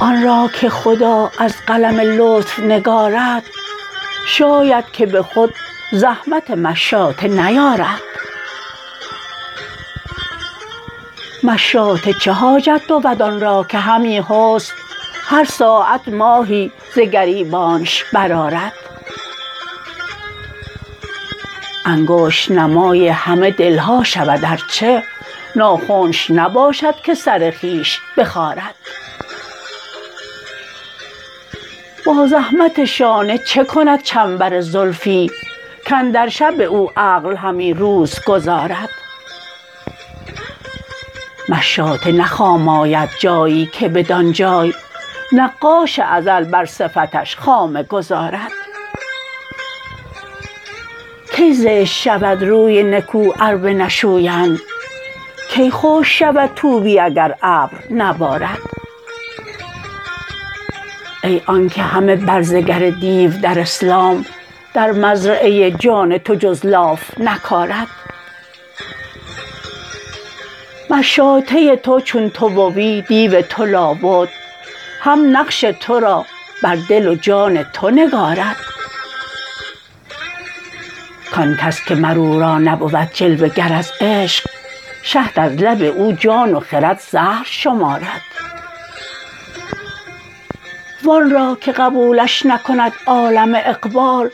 آن را که خدا از قلم لطف نگارد شاید که به خود زحمت مشاطه نیارد. مشاطه چه حاجت بود آن را که همی حسن هر ساعت ماهی ز گریبانش برآرد؟ انگشت نمای همه دلها شود ارچه ناخنش نباشد که سر خویش بخارد. با زحمت شانه چه کند چنبر زلفی کاندر شب او عقل همی روز گذارد؟ مشاطه نه خام آید جایی که بدان جای نقاش ازل بر صفتش خامه گذارد. کی زشت شود روی نکو ار بنشویند کی خشک شود طوبی اگر ابر نبارد؟ ای آنک همه برزه گر دیو در اسلام در مزرعه جان تو جز لاف نکارد. مشاطه تو چون تو بوی دیو تو لابد هم نقش تو را بر دل و جان تو نگارد. کان کس که مر او را نبود جلوه گر از عشق شهد از لب او جان و خرد زهر شمارد. وان را که قبولش نکند عالم اقبال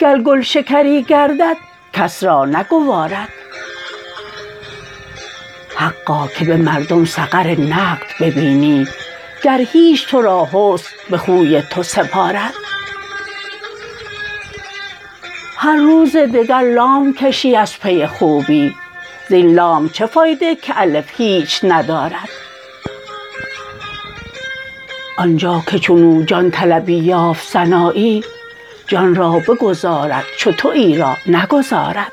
گر گلشکری گردد کس را نگوارد. حقا که به مردم سقر نقد ببینی گر هیچ تو را حسن به خوی تو سپارد. هر روز دگر لام کشی از پی خوبی زین لام چه فایده که الف هیچ ندارد؟ آنجا که چنو جان طلبی یافت سنایی جان را بگذارد چو تویی را نگذارد.